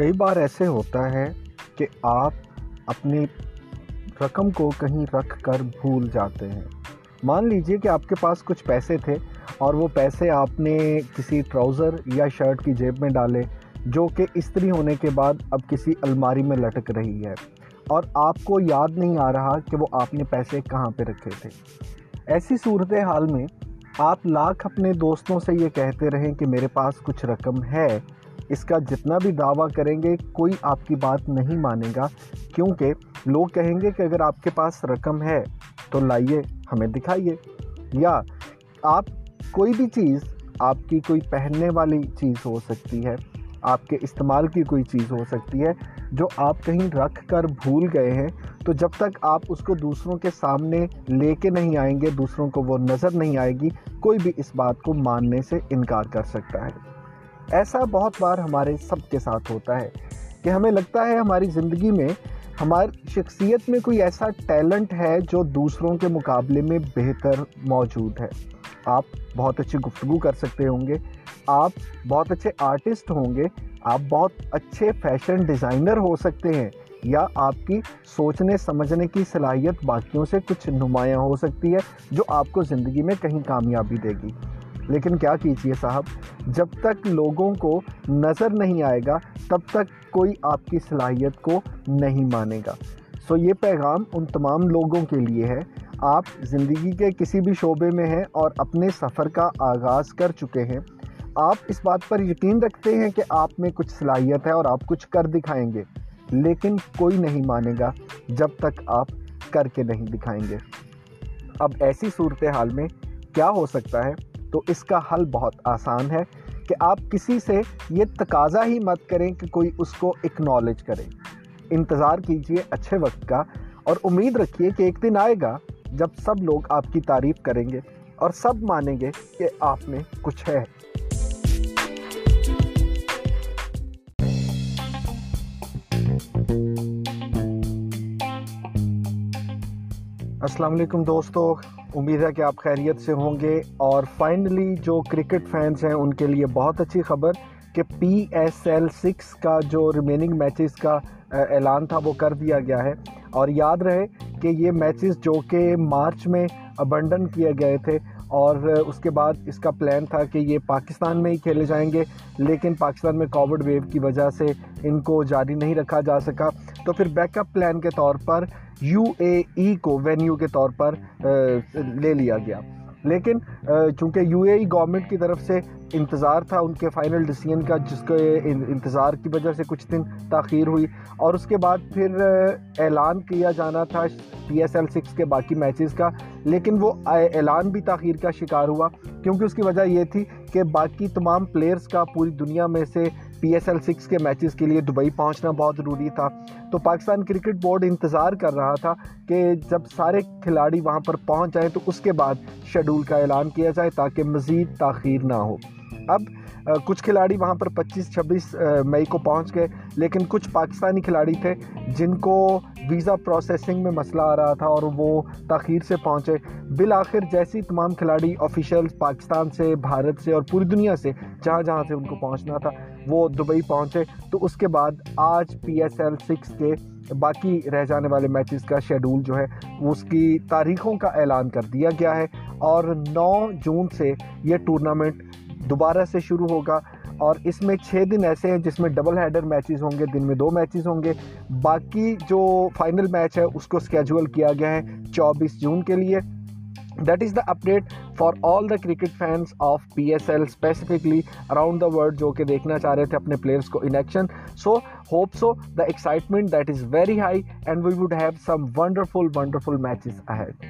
کئی بار ایسے ہوتا ہے کہ آپ اپنی رقم کو کہیں رکھ کر بھول جاتے ہیں۔ مان لیجیے کہ آپ کے پاس کچھ پیسے تھے اور وہ پیسے آپ نے کسی ٹراؤزر یا شرٹ کی جیب میں ڈالے جو کہ استری ہونے کے بعد اب کسی الماری میں لٹک رہی ہے اور آپ کو یاد نہیں آ رہا کہ وہ آپ نے پیسے کہاں پہ رکھے تھے۔ ایسی صورت حال میں آپ لاکھ اپنے دوستوں سے یہ کہتے رہیں کہ میرے پاس کچھ رقم ہے اس کا جتنا بھی دعویٰ کریں گے، کوئی آپ کی بات نہیں مانے گا، کیونکہ لوگ کہیں گے کہ اگر آپ کے پاس رقم ہے تو لائیے، ہمیں دکھائیے۔ یا آپ کوئی بھی چیز، آپ کی کوئی پہننے والی چیز ہو سکتی ہے، آپ کے استعمال کی کوئی چیز ہو سکتی ہے جو آپ کہیں رکھ کر بھول گئے ہیں، تو جب تک آپ اس کو دوسروں کے سامنے لے کے نہیں آئیں گے، دوسروں کو وہ نظر نہیں آئے گی، کوئی بھی اس بات کو ماننے سے انکار کر سکتا ہے۔ ایسا بہت بار ہمارے سب کے ساتھ ہوتا ہے کہ ہمیں لگتا ہے ہماری زندگی میں ہماری شخصیت میں کوئی ایسا ٹیلنٹ ہے جو دوسروں کے مقابلے میں بہتر موجود ہے۔ آپ بہت اچھی گفتگو کر سکتے ہوں گے۔ آپ بہت اچھے آرٹسٹ ہوں گے۔ آپ بہت اچھے فیشن ڈیزائنر ہو سکتے ہیں۔ یا آپ کی سوچنے، سمجھنے کی صلاحیت باقیوں سے کچھ نمایاں ہو سکتی ہے جو آپ کو زندگی میں کہیں کامیابی دے گی۔ لیکن کیا کیجیے صاحب؟ جب تک لوگوں کو نظر نہیں آئے گا، تب تک کوئی آپ کی صلاحیت کو نہیں مانے گا۔ سو یہ پیغام ان تمام لوگوں کے لیے ہے۔ آپ زندگی کے کسی بھی شعبے میں ہیں اور اپنے سفر کا آغاز کر چکے ہیں۔ آپ اس بات پر یقین رکھتے ہیں کہ آپ میں کچھ صلاحیت ہے اور آپ کچھ کر دکھائیں گے۔ لیکن کوئی نہیں مانے گا جب تک آپ کر کے نہیں دکھائیں گے۔ اب ایسی صورتحال میں کیا ہو سکتا ہے؟ تو اس کا حل بہت آسان ہے کہ آپ کسی سے یہ تقاضا ہی مت کریں کہ کوئی اس کو اکنالج کرے۔ انتظار کیجیے اچھے وقت کا اور امید رکھیے کہ ایک دن آئے گا جب سب لوگ آپ کی تعریف کریں گے اور سب مانیں گے کہ آپ میں کچھ ہے۔ السلام علیکم دوستو۔ امید ہے کہ آپ خیریت سے ہوں گے اور فائنلی جو کرکٹ فینس ہیں، ان کے لیے بہت اچھی خبر کہ پی ایس ایل سکس کا جو ریمیننگ میچز کا اعلان تھا، وہ کر دیا گیا ہے۔ اور یاد رہے کہ یہ میچز جو کہ مارچ میں ابنڈن کیے گئے تھے اور اس کے بعد اس کا پلان تھا کہ یہ پاکستان میں ہی کھیلے جائیں گے، لیکن پاکستان میں کووڈ ویو کی وجہ سے ان کو جاری نہیں رکھا جا سکا۔ تو پھر بیک اپ پلان کے طور پر یو اے ای کو وینیو کے طور پر لے لیا گیا۔ لیکن چونکہ یو اے ای گورنمنٹ کی طرف سے انتظار تھا ان کے فائنل ڈیسیجن کا، جس کے انتظار کی وجہ سے کچھ دن تاخیر ہوئی۔ اور اس کے بعد پھر اعلان کیا جانا تھا پی ایس ایل سکس کے باقی میچز کا۔ لیکن وہ اعلان بھی تاخیر کا شکار ہوا، کیونکہ اس کی وجہ یہ تھی کہ باقی تمام پلیئرز کا پوری دنیا میں سے پی ایس ایل سکس کے میچز کے لیے دبئی پہنچنا بہت ضروری تھا۔ تو پاکستان کرکٹ بورڈ انتظار کر رہا تھا کہ جب سارے کھلاڑی وہاں پر پہنچ جائیں تو اس کے بعد شیڈول کا اعلان کیا جائے تاکہ مزید تاخیر نہ ہو۔ اب کچھ کھلاڑی وہاں پر پچیس چھبیس مئی کو پہنچ گئے، لیکن کچھ پاکستانی کھلاڑی تھے جن کو ویزا پروسیسنگ میں مسئلہ آ رہا تھا اور وہ تاخیر سے پہنچے۔ بالآخر جیسی تمام کھلاڑی آفیشیلز پاکستان سے، بھارت سے اور پوری دنیا سے جہاں جہاں سے ان کو پہنچنا تھا، وہ دبئی پہنچے۔ تو اس کے بعد آج پی ایس ایل سکس کے باقی رہ جانے والے میچز کا شیڈول جو ہے، اس کی تاریخوں کا اعلان کر دیا گیا ہے۔ اور نو جون سے یہ ٹورنامنٹ دوبارہ سے شروع ہوگا اور اس میں چھ دن ایسے ہیں جس میں ڈبل ہیڈر میچز ہوں گے، دن میں دو میچز ہوں گے۔ باقی جو فائنل میچ ہے، اس کو اسکیجول کیا گیا ہے چوبیس جون کے لیے۔ That is the update for all the cricket fans of P S L specifically around the world جو کہ دیکھنا چاہ رہے تھے اپنے پلیئرس کو in action so hope so the excitement that is very high and we would have some wonderful wonderful matches ahead